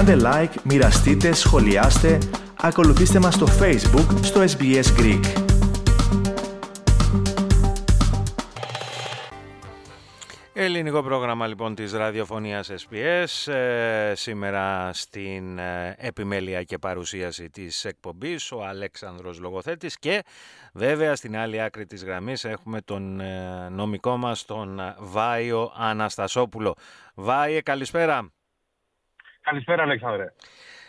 Κάντε like, μοιραστείτε, σχολιάστε, ακολουθήστε μας στο Facebook στο SBS Greek. Ελληνικό πρόγραμμα λοιπόν της ραδιοφωνίας SPS ε, σήμερα στην ε, επιμέλεια και παρουσίαση της εκπομπής ο Αλέξανδρος Λογοθέτης και βέβαια στην άλλη άκρη της γραμμής έχουμε τον ε, νομικό μας τον Βάιο Αναστασόπουλο. Βάιε καλησπέρα. Καλησπέρα Αλέξανδρε.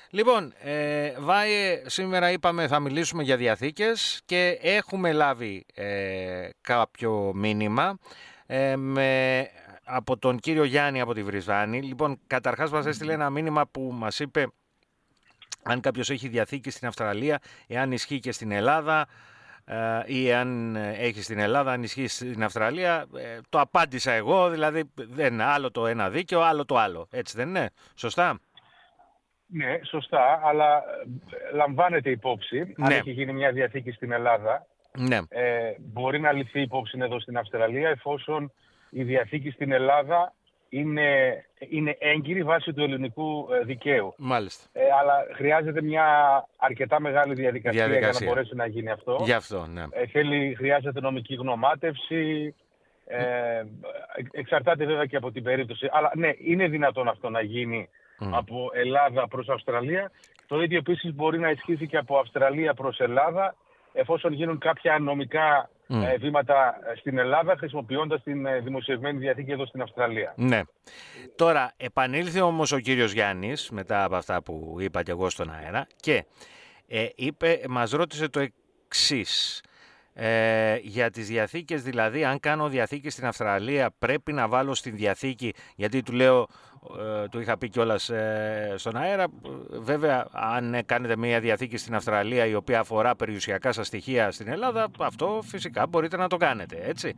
Λοιπόν, ε, Βάιε, σήμερα είπαμε θα μιλήσουμε για διαθήκες και έχουμε λάβει κάποιο μήνυμα με από τον κύριο Γιάννη από τη Βρισβάνη. Λοιπόν, καταρχάς μας έστειλε ένα μήνυμα που μας είπε αν κάποιος έχει διαθήκη στην Αυστραλία, εάν ισχύει και στην Ελλάδα ε, ή αν έχει στην Ελλάδα, αν ισχύει στην Αυστραλία. Ε, το απάντησα εγώ, δηλαδή δεν άλλο το ένα δίκαιο, άλλο το άλλο. Έτσι δεν είναι, σωστά; Ναι, σωστά, αλλά ε, λαμβάνεται υπόψη, αν ναι. έχει γίνει μια διαθήκη στην Ελλάδα, ναι. ε, μπορεί να ληφθεί υπόψη εδώ στην Αυστραλία, εφόσον η Διαθήκη στην Ελλάδα είναι, είναι έγκυρη βάσει του ελληνικού ε, δικαίου. Μάλιστα. Ε, αλλά χρειάζεται μια αρκετά μεγάλη διαδικασία, για να μπορέσει να γίνει αυτό. Γι' αυτό, ναι. Ε, θέλει, χρειάζεται νομική γνωμάτευση. Ε, εξαρτάται βέβαια και από την περίπτωση. Αλλά ναι, είναι δυνατόν αυτό να γίνει από Ελλάδα προς Αυστραλία. Το ίδιο επίσης μπορεί να ισχύσει και από Αυστραλία προς Ελλάδα εφόσον γίνουν κάποια νομικά mm. βήματα ε, στην Ελλάδα χρησιμοποιώντας την ε, δημοσιευμένη διαθήκη εδώ στην Αυστραλία. Ναι. Τώρα επανήλθε όμως ο κύριος Γιάννης μετά από αυτά που είπα και εγώ στον αέρα και ε, είπε, μας ρώτησε το εξής. Ε, για τις διαθήκες δηλαδή αν κάνω διαθήκη στην Αυστραλία πρέπει να βάλω στην διαθήκη γιατί του λέω ε, το είχα πει κιόλας ε, στον αέρα. Βέβαια, αν κάνετε μια διαθήκη στην Αυστραλία η οποία αφορά περιουσιακά σας στοιχεία στην Ελλάδα, αυτό φυσικά μπορείτε να το κάνετε, έτσι.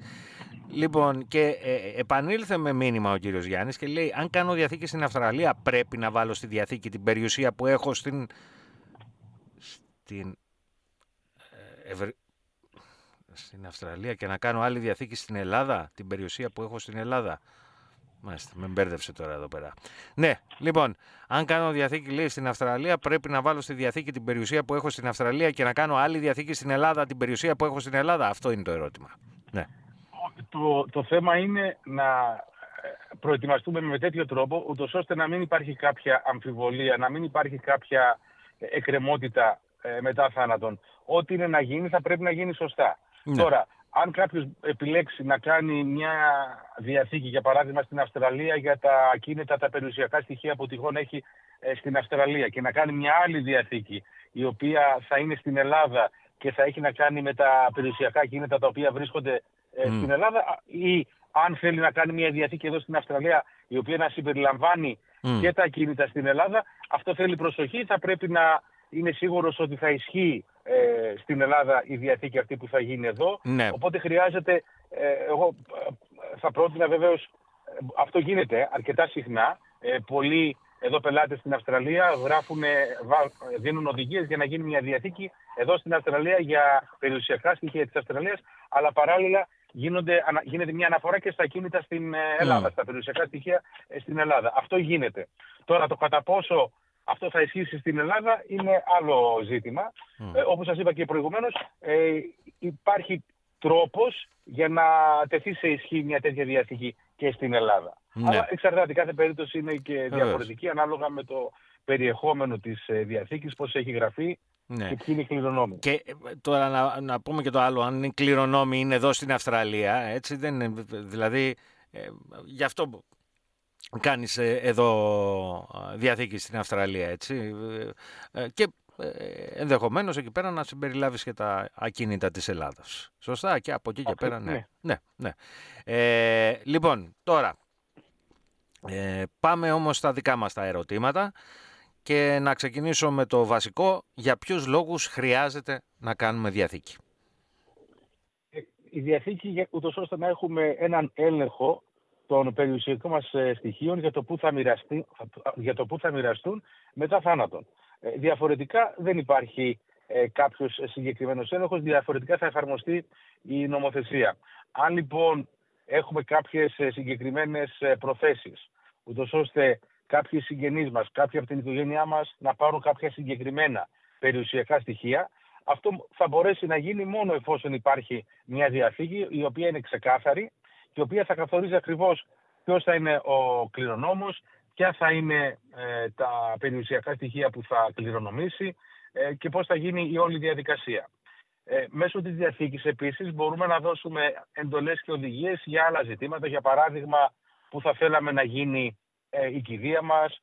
Λοιπόν, και ε, επανήλθε με μήνυμα ο κύριος Γιάννης και λέει αν κάνω διαθήκη στην Αυστραλία πρέπει να βάλω στη διαθήκη την περιουσία που έχω στην... στην... στην Αυστραλία και να κάνω άλλη διαθήκη στην Ελλάδα, την περιουσία που έχω στην Ελλάδα. Μάλιστα, με μπέρδευσε τώρα εδώ πέρα. Ναι, λοιπόν, αν κάνω διαθήκη λέει στην Αυστραλία, πρέπει να βάλω στη διαθήκη την περιουσία που έχω στην Αυστραλία και να κάνω άλλη διαθήκη στην Ελλάδα την περιουσία που έχω στην Ελλάδα. Αυτό είναι το ερώτημα. Ναι. Το, το θέμα είναι να ε, προετοιμαστούμε με τέτοιο τρόπο, ούτως ώστε να μην υπάρχει κάποια αμφιβολία, να μην υπάρχει κάποια εκκρεμότητα ε, μετά θάνατον. Ό,τι είναι να γίνει θα πρέπει να γίνει σωστά. Ναι. Τώρα, αν κάποιος επιλέξει να κάνει μια διαθήκη, για παράδειγμα στην Αυστραλία, για τα ακίνητα, τα περιουσιακά στοιχεία που τυχόν έχει ε, στην Αυστραλία και να κάνει μια άλλη διαθήκη, η οποία θα είναι στην Ελλάδα και θα έχει να κάνει με τα περιουσιακά ακίνητα τα οποία βρίσκονται ε, στην Ελλάδα, ή αν θέλει να κάνει μια διαθήκη εδώ στην Αυστραλία, η οποία να συμπεριλαμβάνει και τα ακίνητα στην Ελλάδα, αυτό θέλει προσοχή. Θα πρέπει να είναι σίγουρος ότι θα ισχύει ε, στην Ελλάδα η διαθήκη αυτή που θα γίνει εδώ. Ναι. Οπότε χρειάζεται, ε, εγώ ε, θα πρότεινα βεβαίως, αυτό γίνεται αρκετά συχνά. Ε, πολλοί εδώ πελάτες στην Αυστραλία γράφουν, δίνουν οδηγίες για να γίνει μια διαθήκη εδώ στην Αυστραλία για περιουσιακά στοιχεία της Αυστραλίας, αλλά παράλληλα γίνονται, γίνεται μια αναφορά και στα κίνητα στην Ελλάδα, ναι. στα περιουσιακά στοιχεία στην Ελλάδα. Αυτό γίνεται. Τώρα το κατά πόσο αυτό θα ισχύσει στην Ελλάδα είναι άλλο ζήτημα. Mm. Ε, όπως σας είπα και προηγουμένως, ε, υπάρχει τρόπος για να τεθεί σε ισχύ μια τέτοια διαθήκη και στην Ελλάδα. Ναι. Αλλά εξαρτάται, κάθε περίπτωση είναι και διαφορετική ανάλογα με το περιεχόμενο της ε, διαθήκης, πώς έχει γραφεί ναι. και ποιοι είναι οι κληρονόμοι. Και ε, τώρα να, να πούμε και το άλλο, αν οι κληρονόμοι είναι εδώ στην Αυστραλία, έτσι δεν είναι, δηλαδή... Ε, γι' αυτό κάνεις ε, εδώ διαθήκη στην Αυστραλία, έτσι. Ε, ε, και ενδεχομένως εκεί πέρα να συμπεριλάβεις και τα ακίνητα της Ελλάδας. Σωστά, και από εκεί και πέρα, ναι. ναι. ναι, ναι. Ε, λοιπόν, τώρα, ε, πάμε όμως στα δικά μας τα ερωτήματα και να ξεκινήσω με το βασικό, για ποιους λόγους χρειάζεται να κάνουμε διαθήκη; Η διαθήκη, ούτως ώστε να έχουμε έναν έλεγχο των περιουσιακών μας ε, στοιχείων για το πού θα, για το πού θα μοιραστούν μετά θάνατον. Ε, διαφορετικά δεν υπάρχει ε, κάποιος συγκεκριμένος έλεγχος, διαφορετικά θα εφαρμοστεί η νομοθεσία. Αν λοιπόν έχουμε κάποιες συγκεκριμένες προθέσεις, ούτως ώστε κάποιοι συγγενείς μας, κάποιοι από την οικογένειά μας να πάρουν κάποια συγκεκριμένα περιουσιακά στοιχεία. Αυτό θα μπορέσει να γίνει μόνο εφόσον υπάρχει μια διαθήκη η οποία είναι ξεκάθαρη και η οποία θα καθορίζει ακριβώς ποιος θα είναι ο κληρονόμος, ποια θα είναι ε, τα περιουσιακά στοιχεία που θα κληρονομήσει ε, και πώς θα γίνει η όλη διαδικασία. Ε, μέσω της διαθήκης επίσης μπορούμε να δώσουμε εντολές και οδηγίες για άλλα ζητήματα, για παράδειγμα που θα θέλαμε να γίνει ε, η κηδεία μας,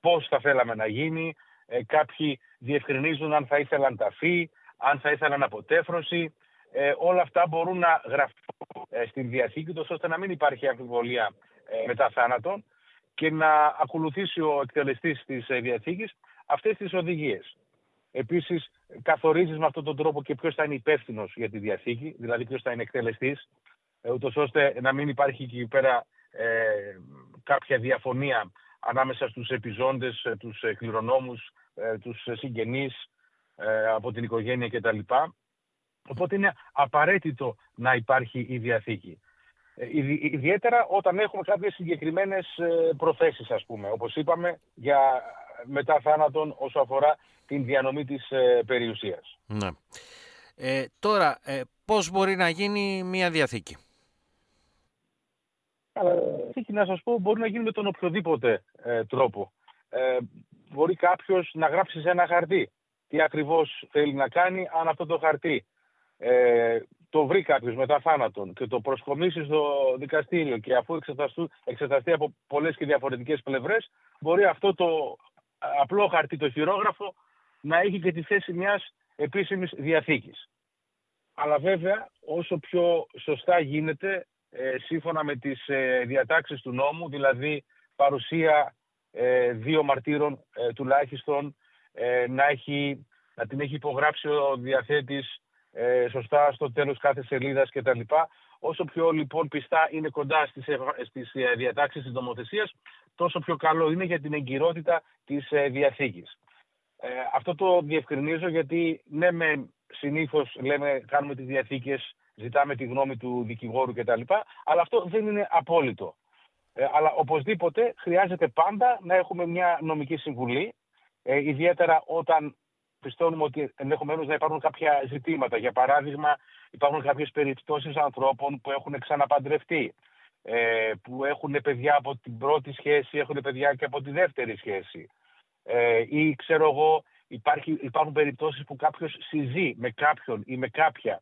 πώς θα θέλαμε να γίνει, ε, κάποιοι διευκρινίζουν αν θα ήθελαν ταφή, αν θα ήθελαν αποτέφρωση. Ε, όλα αυτά μπορούν να γραφτούν ε, στην διαθήκη τους ώστε να μην υπάρχει αμφιβολία ε, μετά θάνατον και να ακολουθήσει ο εκτελεστής της ε, διαθήκης αυτές τις οδηγίες. Επίσης, καθορίζεις με αυτόν τον τρόπο και ποιος θα είναι υπεύθυνος για τη διαθήκη, δηλαδή ποιος θα είναι εκτελεστής, ε, ούτως ώστε να μην υπάρχει εκεί πέρα ε, κάποια διαφωνία ανάμεσα στους επιζώντες, ε, τους κληρονόμους, ε, τους συγγενείς από την οικογένεια κτλ. Οπότε είναι απαραίτητο να υπάρχει η διαθήκη. Ιδιαίτερα όταν έχουμε κάποιες συγκεκριμένες προθέσεις, ας πούμε, όπως είπαμε, για μετά θάνατον όσο αφορά την διανομή της περιουσίας. Ναι. Ε, τώρα, ε, πώς μπορεί να γίνει μια διαθήκη; Διαθήκη, να σας πω, μπορεί να γίνει με τον οποιοδήποτε ε, τρόπο. Ε, μπορεί κάποιος να γράψει σε ένα χαρτί τι ακριβώς θέλει να κάνει, αν αυτό το χαρτί ε, το βρει κάποιος μετά θάνατον και το προσκομίσει στο δικαστήριο και αφού εξεταστεί από πολλές και διαφορετικές πλευρές, μπορεί αυτό το απλό χαρτί, το χειρόγραφο, να έχει και τη θέση μιας επίσημης διαθήκης. Αλλά βέβαια όσο πιο σωστά γίνεται ε, σύμφωνα με τις ε, διατάξεις του νόμου, δηλαδή παρουσία ε, δύο μαρτύρων ε, τουλάχιστον, να, έχει, να την έχει υπογράψει ο διαθέτης σωστά στο τέλος κάθε σελίδας κτλ. Όσο πιο λοιπόν πιστά είναι κοντά στις, στις διατάξεις της νομοθεσίας, τόσο πιο καλό είναι για την εγκυρότητα της διαθήκης. αυτό το διευκρινίζω γιατί ναι με συνήθως λέμε κάνουμε τις διαθήκες ζητάμε τη γνώμη του δικηγόρου κτλ. Αλλά αυτό δεν είναι απόλυτο. Ε, αλλά οπωσδήποτε χρειάζεται πάντα να έχουμε μια νομική συμβουλή, ε, ιδιαίτερα όταν πιστώνουμε ότι ενδεχομένως να υπάρχουν κάποια ζητήματα. Για παράδειγμα, υπάρχουν κάποιες περιπτώσεις ανθρώπων που έχουν ξαναπαντρευτεί, ε, που έχουν παιδιά από την πρώτη σχέση, έχουν παιδιά και από τη δεύτερη σχέση. Ε, ή ξέρω εγώ, υπάρχει, υπάρχουν περιπτώσεις που κάποιος συζεί με κάποιον ή με κάποια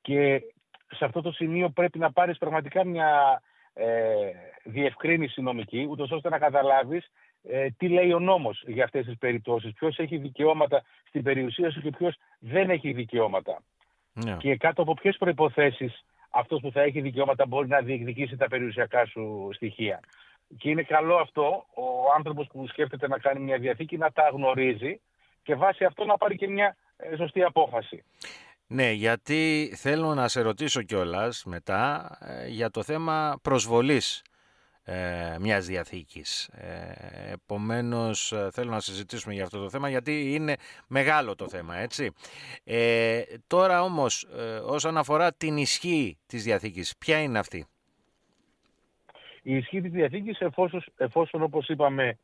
και σε αυτό το σημείο πρέπει να πάρεις πραγματικά μια ε, διευκρίνηση νομική, ούτως ώστε να καταλάβεις ε, τι λέει ο νόμος για αυτές τις περιπτώσεις, ποιος έχει δικαιώματα στην περιουσία σου και ποιος δεν έχει δικαιώματα; Ναι. Και κάτω από ποιες προϋποθέσεις αυτός που θα έχει δικαιώματα μπορεί να διεκδικήσει τα περιουσιακά σου στοιχεία; Και είναι καλό αυτό ο άνθρωπος που σκέφτεται να κάνει μια διαθήκη να τα γνωρίζει και βάσει αυτό να πάρει και μια ε, σωστή απόφαση. Ναι, γιατί θέλω να σε ρωτήσω κιόλας μετά ε, για το θέμα προσβολής ε, μιας διαθήκης. Ε, επομένως ε, θέλω να συζητήσουμε για αυτό το θέμα γιατί είναι μεγάλο το θέμα, έτσι. Ε, τώρα όμως όσον αφορά την ισχύ της διαθήκης, ποια είναι αυτή; Η ισχύ της διαθήκης εφόσον, εφόσον όπως είπαμε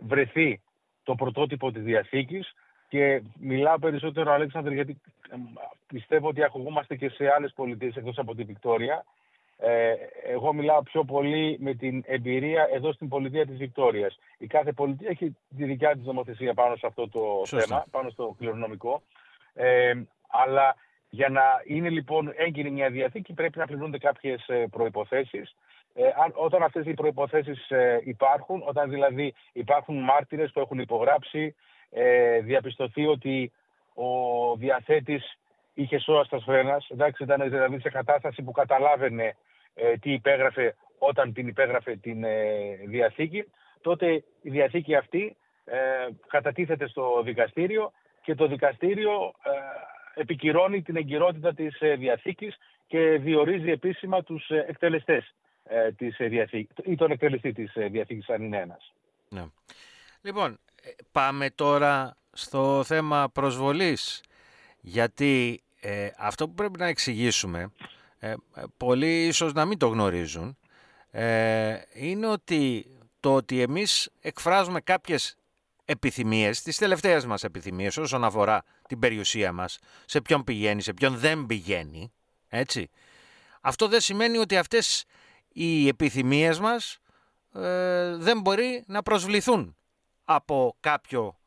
βρεθεί το πρωτότυπο της διαθήκης και μιλάω περισσότερο, Αλέξανδρε, γιατί πιστεύω ότι ακουγόμαστε και σε άλλες πολιτείες εκτός από τη Βικτόρια. Ε, εγώ μιλάω πιο πολύ με την εμπειρία εδώ στην πολιτεία της Βικτόριας. Η κάθε πολιτεία έχει τη δικιά της νομοθεσία πάνω σε αυτό το θέμα, πάνω στο κληρονομικό. Ε, αλλά για να είναι λοιπόν έγκυρη μια διαθήκη πρέπει να πληρούνται κάποιες ε, προϋποθέσεις. Ε, όταν αυτές οι προϋποθέσεις ε, υπάρχουν, όταν δηλαδή υπάρχουν μάρτυρες που έχουν υπογράψει, ε, διαπιστωθεί ότι ο διαθέτης είχε σώα στα σφρένας, εντάξει, ήταν δηλαδή σε κατάσταση που καταλάβαινε ε, τι υπέγραφε όταν την υπέγραφε την ε, Διαθήκη, τότε η Διαθήκη αυτή ε, κατατίθεται στο δικαστήριο και το δικαστήριο επικυρώνει την εγκυρότητα της Διαθήκης και διορίζει επίσημα τους εκτελεστές της Διαθήκης ή τον εκτελεστή της Διαθήκης αν είναι ένας. Ναι. Λοιπόν, πάμε τώρα στο θέμα προσβολής, γιατί ε, αυτό που πρέπει να εξηγήσουμε, ε, πολλοί ίσως να μην το γνωρίζουν, ε, είναι ότι το ότι εμείς εκφράζουμε κάποιες επιθυμίες, τις τελευταίες μας επιθυμίες όσον αφορά την περιουσία μας, σε ποιον πηγαίνει, σε ποιον δεν πηγαίνει, έτσι. Αυτό δεν σημαίνει ότι αυτές οι επιθυμίες μας ε, δεν μπορεί να προσβληθούν από κάποιο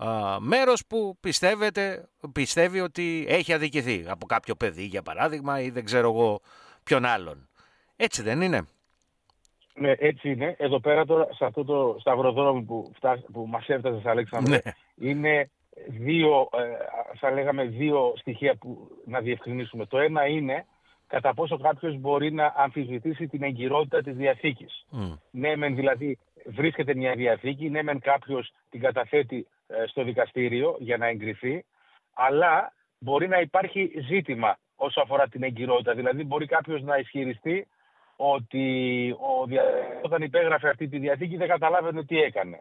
ε, μέρος που πιστεύετε, πιστεύει ότι έχει αδικηθεί. Από κάποιο παιδί για παράδειγμα ή δεν ξέρω εγώ ποιον άλλον. Έτσι δεν είναι; Ναι, έτσι είναι. Εδώ πέρα τώρα, σε αυτό το σταυροδρόμι που, φτάσ, που μας έφτασε, Αλέξανδρε, ναι. είναι δύο, ε, θα λέγαμε δύο στοιχεία που να διευκρινίσουμε. Το ένα είναι κατά πόσο κάποιος μπορεί να αμφισβητήσει την εγκυρότητα της Διαθήκης. Mm. Ναι, μεν δηλαδή βρίσκεται μια Διαθήκη, ναι, μεν κάποιος την καταθέτει ε, στο δικαστήριο για να εγκριθεί, αλλά μπορεί να υπάρχει ζήτημα όσο αφορά την εγκυρότητα. Δηλαδή μπορεί κάποιος να ισχυριστεί ότι ο, όταν υπέγραφε αυτή τη Διαθήκη δεν καταλάβαινε τι έκανε.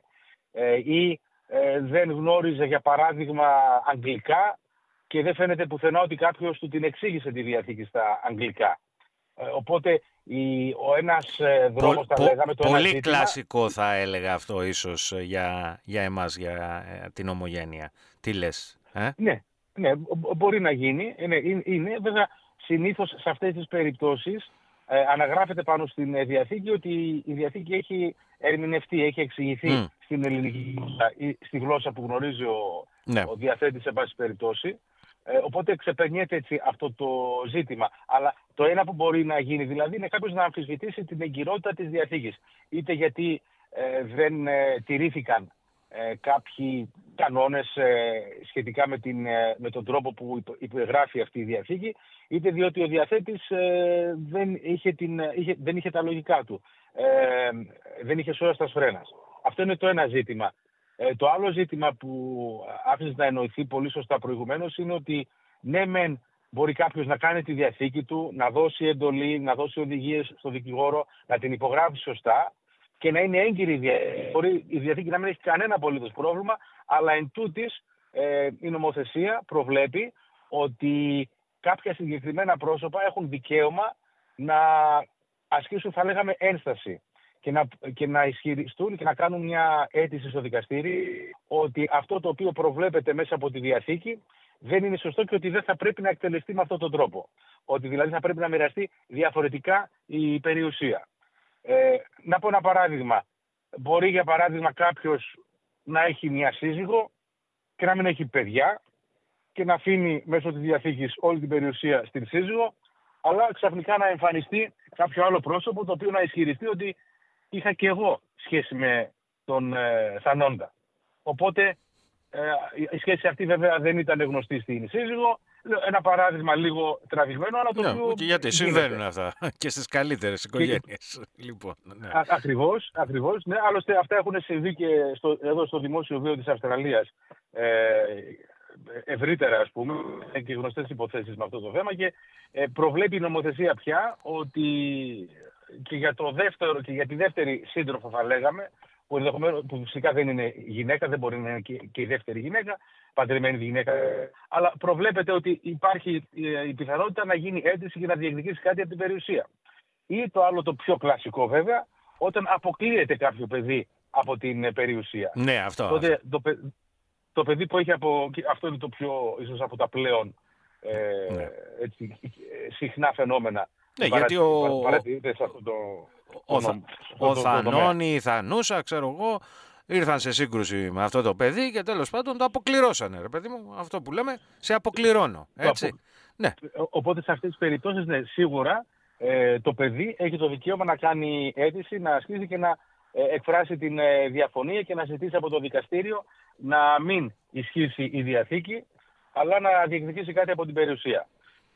Ε, ή ε, δεν γνώριζε για παράδειγμα αγγλικά και δεν φαίνεται πουθενά ότι κάποιος του την εξήγησε τη Διαθήκη στα αγγλικά. Ε, οπότε η, ο ένας ε, δρόμος, τα λέγαμε... Το πολύ ένα κλασικό θα έλεγα αυτό ίσως για, για εμάς, για την ομογένεια. Τι λες, ε; Ναι, ναι, μπορεί να γίνει. Είναι, είναι, βέβαια, συνήθως σε αυτές τις περιπτώσεις ε, αναγράφεται πάνω στην ε, Διαθήκη ότι η Διαθήκη έχει ερμηνευτεί, έχει εξηγηθεί στην ελληνική γλώσσα ή στη γλώσσα που γνωρίζει ο, ναι. ο διαθέτης σε πάση περιπτώσει. Ε, οπότε ξεπερνιέται έτσι αυτό το ζήτημα. Αλλά το ένα που μπορεί να γίνει δηλαδή είναι κάποιος να αμφισβητήσει την εγκυρότητα της Διαθήκης. Είτε γιατί ε, δεν ε, τηρήθηκαν ε, κάποιοι κανόνες ε, σχετικά με, την, ε, με τον τρόπο που υπεγράφει αυτή η Διαθήκη, είτε διότι ο διαθέτης δεν, είχε την, είχε, δεν είχε τα λογικά του, δεν είχε σώα στα σφρένας. Αυτό είναι το ένα ζήτημα. Το άλλο ζήτημα που άφησε να εννοηθεί πολύ σωστά προηγουμένως είναι ότι ναι μεν μπορεί κάποιος να κάνει τη διαθήκη του, να δώσει εντολή, να δώσει οδηγίες στο δικηγόρο, να την υπογράφει σωστά, και να είναι έγκυρη η διαθήκη. Μπορεί η διαθήκη να μην έχει κανένα απολύτως πρόβλημα, αλλά εν τούτης, ε, η νομοθεσία προβλέπει ότι κάποια συγκεκριμένα πρόσωπα έχουν δικαίωμα να ασκήσουν, θα λέγαμε, ένσταση και να, και να ισχυριστούν και να κάνουν μια αίτηση στο δικαστήρι ότι αυτό το οποίο προβλέπεται μέσα από τη Διαθήκη δεν είναι σωστό και ότι δεν θα πρέπει να εκτελεστεί με αυτόν τον τρόπο. Ότι δηλαδή θα πρέπει να μοιραστεί διαφορετικά η περιουσία. Ε, να πω ένα παράδειγμα. Μπορεί για παράδειγμα κάποιος να έχει μια σύζυγο και να μην έχει παιδιά και να αφήνει μέσω της διαθήκης όλη την περιουσία στην σύζυγο αλλά ξαφνικά να εμφανιστεί κάποιο άλλο πρόσωπο το οποίο να ισχυριστεί ότι είχα και εγώ σχέση με τον ε, Θανόντα. Οπότε ε, η σχέση αυτή βέβαια δεν ήταν γνωστή στην σύζυγο ένα παράδειγμα λίγο τραβηγμένο, αλλά το ναι, οποίο. Γιατί συμβαίνουν αυτά και στις καλύτερες οικογένειες. Λοιπόν, ναι. Ακριβώς, ακριβώς, ναι. Άλλωστε, αυτά έχουν συμβεί και στο, εδώ στο δημόσιο βίο της Αυστραλίας. Ε, ευρύτερα, ας πούμε, και γνωστές υποθέσεις με αυτό το θέμα. Και ε, προβλέπει η νομοθεσία πια ότι και για, το δεύτερο, και για τη δεύτερη σύντροφο, θα λέγαμε, που, που φυσικά δεν είναι γυναίκα, δεν μπορεί να είναι και η δεύτερη γυναίκα, παντρεμένη γυναίκα. Αλλά προβλέπεται ότι υπάρχει ε, η πιθανότητα να γίνει αίτηση και να διεκδικήσει κάτι από την περιουσία. Ή το άλλο το πιο κλασικό βέβαια, όταν αποκλείεται κάποιο παιδί από την ε, περιουσία. Ναι, αυτό. Τότε το, το παιδί που έχει από... Αυτό είναι το πιο, ίσως από τα πλέον ε, ναι. έτσι, συχνά φαινόμενα. Ναι, γιατί ο... σε αυτό το... Ο, ο, ο Θανόνη, η Θανούσα, ξέρω εγώ, ήρθαν σε σύγκρουση με αυτό το παιδί και τέλος πάντων το αποκληρώσανε. Ρε παιδί μου, αυτό που λέμε, σε αποκληρώνω. Έτσι. Ναι. Οπότε σε αυτές τις περιπτώσεις, ναι, σίγουρα ε, το παιδί έχει το δικαίωμα να κάνει αίτηση, να ασκήσει και να ε, εκφράσει την ε, διαφωνία και να ζητήσει από το δικαστήριο να μην ισχύσει η διαθήκη, αλλά να διεκδικήσει κάτι από την περιουσία.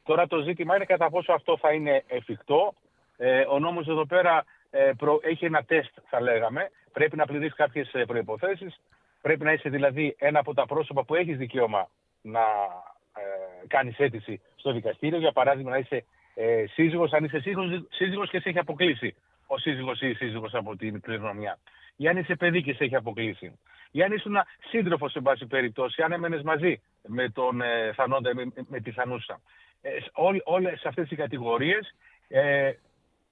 Τώρα το ζήτημα είναι κατά πόσο αυτό θα είναι εφικτό. Ε, ο νόμος εδώ πέρα ε, έχει ένα τεστ, θα λέγαμε. Πρέπει να πληρείς κάποιες ε, προϋποθέσεις. Πρέπει να είσαι δηλαδή ένα από τα πρόσωπα που έχεις δικαίωμα να ε, κάνεις αίτηση στο δικαστήριο. Για παράδειγμα, να είσαι ε, σύζυγος, αν είσαι σύζυγος, σύζυγος και σε έχει αποκλείσει ο σύζυγος ή η σύζυγος από την κληρονομιά. Ή αν είσαι παιδί και σε έχει αποκλείσει. Ή αν ήσουν σύντροφος σε πάση περιπτώσει, αν έμενες μαζί με τον ε, Θανόντα, με, με, τη Θανούσα. Ε, όλες αυτές οι κατηγορίες ε,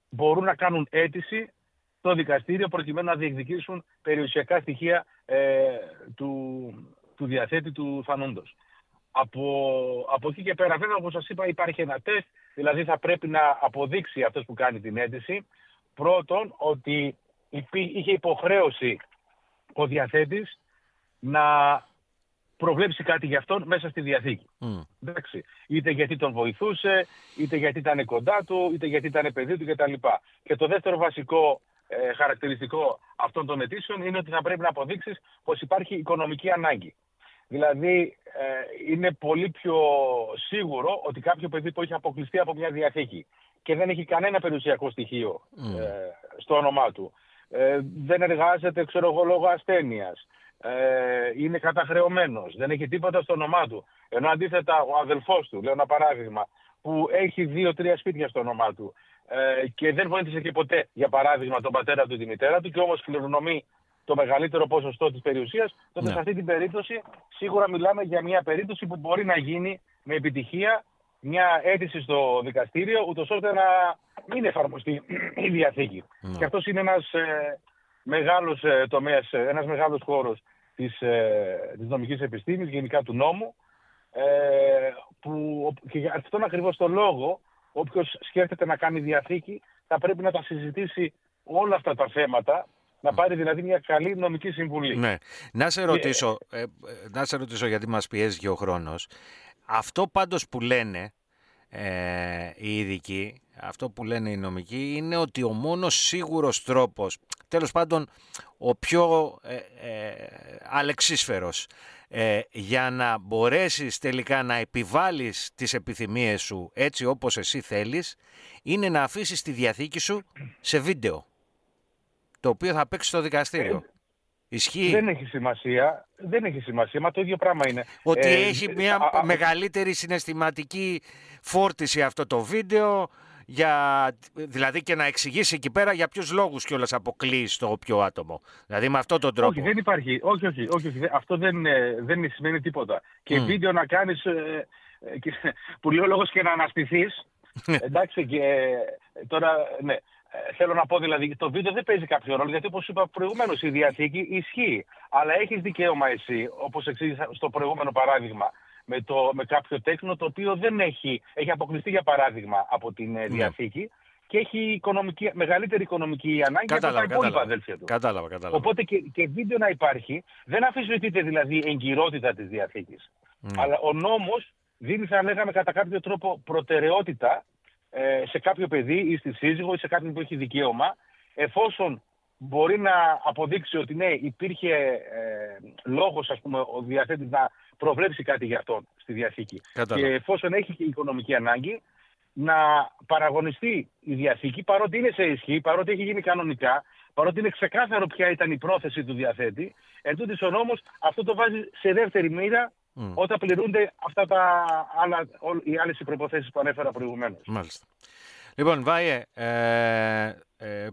μπορούν να κάνουν αίτηση το δικαστήριο προκειμένου να διεκδικήσουν περιουσιακά στοιχεία ε, του, του διαθέτη του θανόντος. Από, από εκεί και πέρα, βέβαια, όπως σας είπα, υπάρχει ένα τεστ, δηλαδή θα πρέπει να αποδείξει αυτός που κάνει την αίτηση, πρώτον, ότι είχε υποχρέωση ο διαθέτης να προβλέψει κάτι για αυτόν μέσα στη Διαθήκη. Mm. Εντάξει. Είτε γιατί τον βοηθούσε, είτε γιατί ήταν κοντά του, είτε γιατί ήταν παιδί του κτλ. Και το δεύτερο βασικό ε, χαρακτηριστικό αυτών των αιτήσεων είναι ότι θα πρέπει να αποδείξεις πως υπάρχει οικονομική ανάγκη. Δηλαδή, ε, είναι πολύ πιο σίγουρο ότι κάποιο παιδί που έχει αποκλειστεί από μια διαθήκη και δεν έχει κανένα περιουσιακό στοιχείο mm. ε, στο όνομά του, ε, δεν εργάζεται, ξέρω εγώ, λόγω ασθένειας, ε, είναι καταχρεωμένος, δεν έχει τίποτα στο όνομά του. Ενώ αντίθετα ο αδελφός του, λέω ένα παράδειγμα, που έχει δύο-τρία σπίτια στο όνομά του ε, και δεν βοήθησε και ποτέ, για παράδειγμα, τον πατέρα του ή τη μητέρα του και όμως κληρονομεί το μεγαλύτερο ποσοστό της περιουσίας, τότε ναι. σε αυτή την περίπτωση σίγουρα μιλάμε για μια περίπτωση που μπορεί να γίνει με επιτυχία μια αίτηση στο δικαστήριο, ούτως ώστε να μην εφαρμοστεί η διαθήκη. Ναι. Και αυτός είναι ένας ε, μεγάλος ε, τομέας, ε, ένας μεγάλος χώρος της, ε, της νομικής επιστήμης, γενικά του νόμου, ε, που και για αυτόν ακριβώς τον λόγο, όποιος σκέφτεται να κάνει διαθήκη, θα πρέπει να τα συζητήσει όλα αυτά τα θέματα, να πάρει δηλαδή μια καλή νομική συμβουλή. Ναι. Να σε ρωτήσω, ε, να σε ρωτήσω γιατί μας πιέζει και ο χρόνος. Αυτό πάντως που λένε ε, οι ειδικοί, αυτό που λένε οι νομικοί, είναι ότι ο μόνος σίγουρος τρόπος, τέλος πάντων ο πιο ε, ε αλεξίσφαιρος, ε, για να μπορέσεις τελικά να επιβάλλεις τις επιθυμίες σου έτσι όπως εσύ θέλεις, είναι να αφήσεις τη διαθήκη σου σε βίντεο, το οποίο θα παίξει στο δικαστήριο. Ισχύει; Δεν έχει σημασία. Δεν έχει σημασία, μα το ίδιο πράγμα είναι. Ότι ε, έχει μια μεγαλύτερη συναισθηματική φόρτιση αυτό το βίντεο, για, δηλαδή και να εξηγήσει εκεί πέρα για ποιους λόγους κιόλας αποκλείεις το όποιο άτομο. Δηλαδή με αυτόν τον τρόπο. Όχι, δεν υπάρχει. Όχι, όχι, όχι, όχι. Αυτό δεν, δεν σημαίνει τίποτα. Και βίντεο να κάνεις. Ε, ε, που λέει ο λόγος και να αναστηθείς. εντάξει, και τώρα, ναι. Ε, θέλω να πω δηλαδή, το βίντεο δεν παίζει κάποιο ρόλο, γιατί όπως είπα προηγουμένως, η διαθήκη ισχύει. Αλλά έχεις δικαίωμα εσύ, όπως εξήγησα στο προηγούμενο παράδειγμα, με, το, με κάποιο τέκνο το οποίο δεν έχει, έχει αποκλειστεί για παράδειγμα από την ε, ναι. διαθήκη και έχει οικονομική, μεγαλύτερη οικονομική ανάγκη κατάλαβα, από τα υπόλοιπα αδέλφια του. Κατάλαβα, κατάλαβα. Οπότε και, και βίντεο να υπάρχει, δεν αφισβητείται δηλαδή εγκυρότητα της διαθήκης. Ναι. Αλλά ο νόμος δίνει, θα λέγαμε, κατά κάποιο τρόπο προτεραιότητα ε, σε κάποιο παιδί ή στη σύζυγο ή σε κάποιον που έχει δικαίωμα, εφόσον μπορεί να αποδείξει ότι ναι, υπήρχε ε, λόγος, ας πούμε, ο διαθέτης να προβλέψει κάτι για αυτόν στη Διαθήκη. Και εφόσον έχει και οικονομική ανάγκη, να παραγωνιστεί η Διαθήκη, παρότι είναι σε ισχύ, παρότι έχει γίνει κανονικά, παρότι είναι ξεκάθαρο ποια ήταν η πρόθεση του διαθέτη, εν ο νόμος αυτό το βάζει σε δεύτερη μοίρα mm. όταν πληρούνται αυτά τα άλλα, οι άλλες προποθέσει που ανέφερα προηγουμένως. Μάλιστα. Λοιπόν, Βάιε, ε, ε,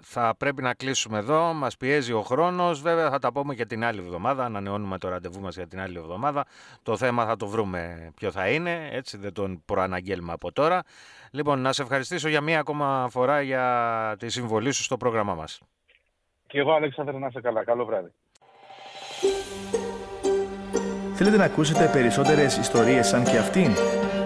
θα πρέπει να κλείσουμε εδώ. Μας πιέζει ο χρόνος. Βέβαια θα τα πούμε και την άλλη εβδομάδα. Ανανεώνουμε το ραντεβού μας για την άλλη εβδομάδα. Το θέμα θα το βρούμε ποιο θα είναι. Έτσι δεν τον προαναγγέλουμε από τώρα. Λοιπόν, να σε ευχαριστήσω για μία ακόμα φορά για τη συμβολή σου στο πρόγραμμά μας. Και εγώ, Αλέξανδρα, να είσαι καλά. Καλό βράδυ. Θέλετε να ακούσετε περισσότερες ιστορίες σαν και αυτήν;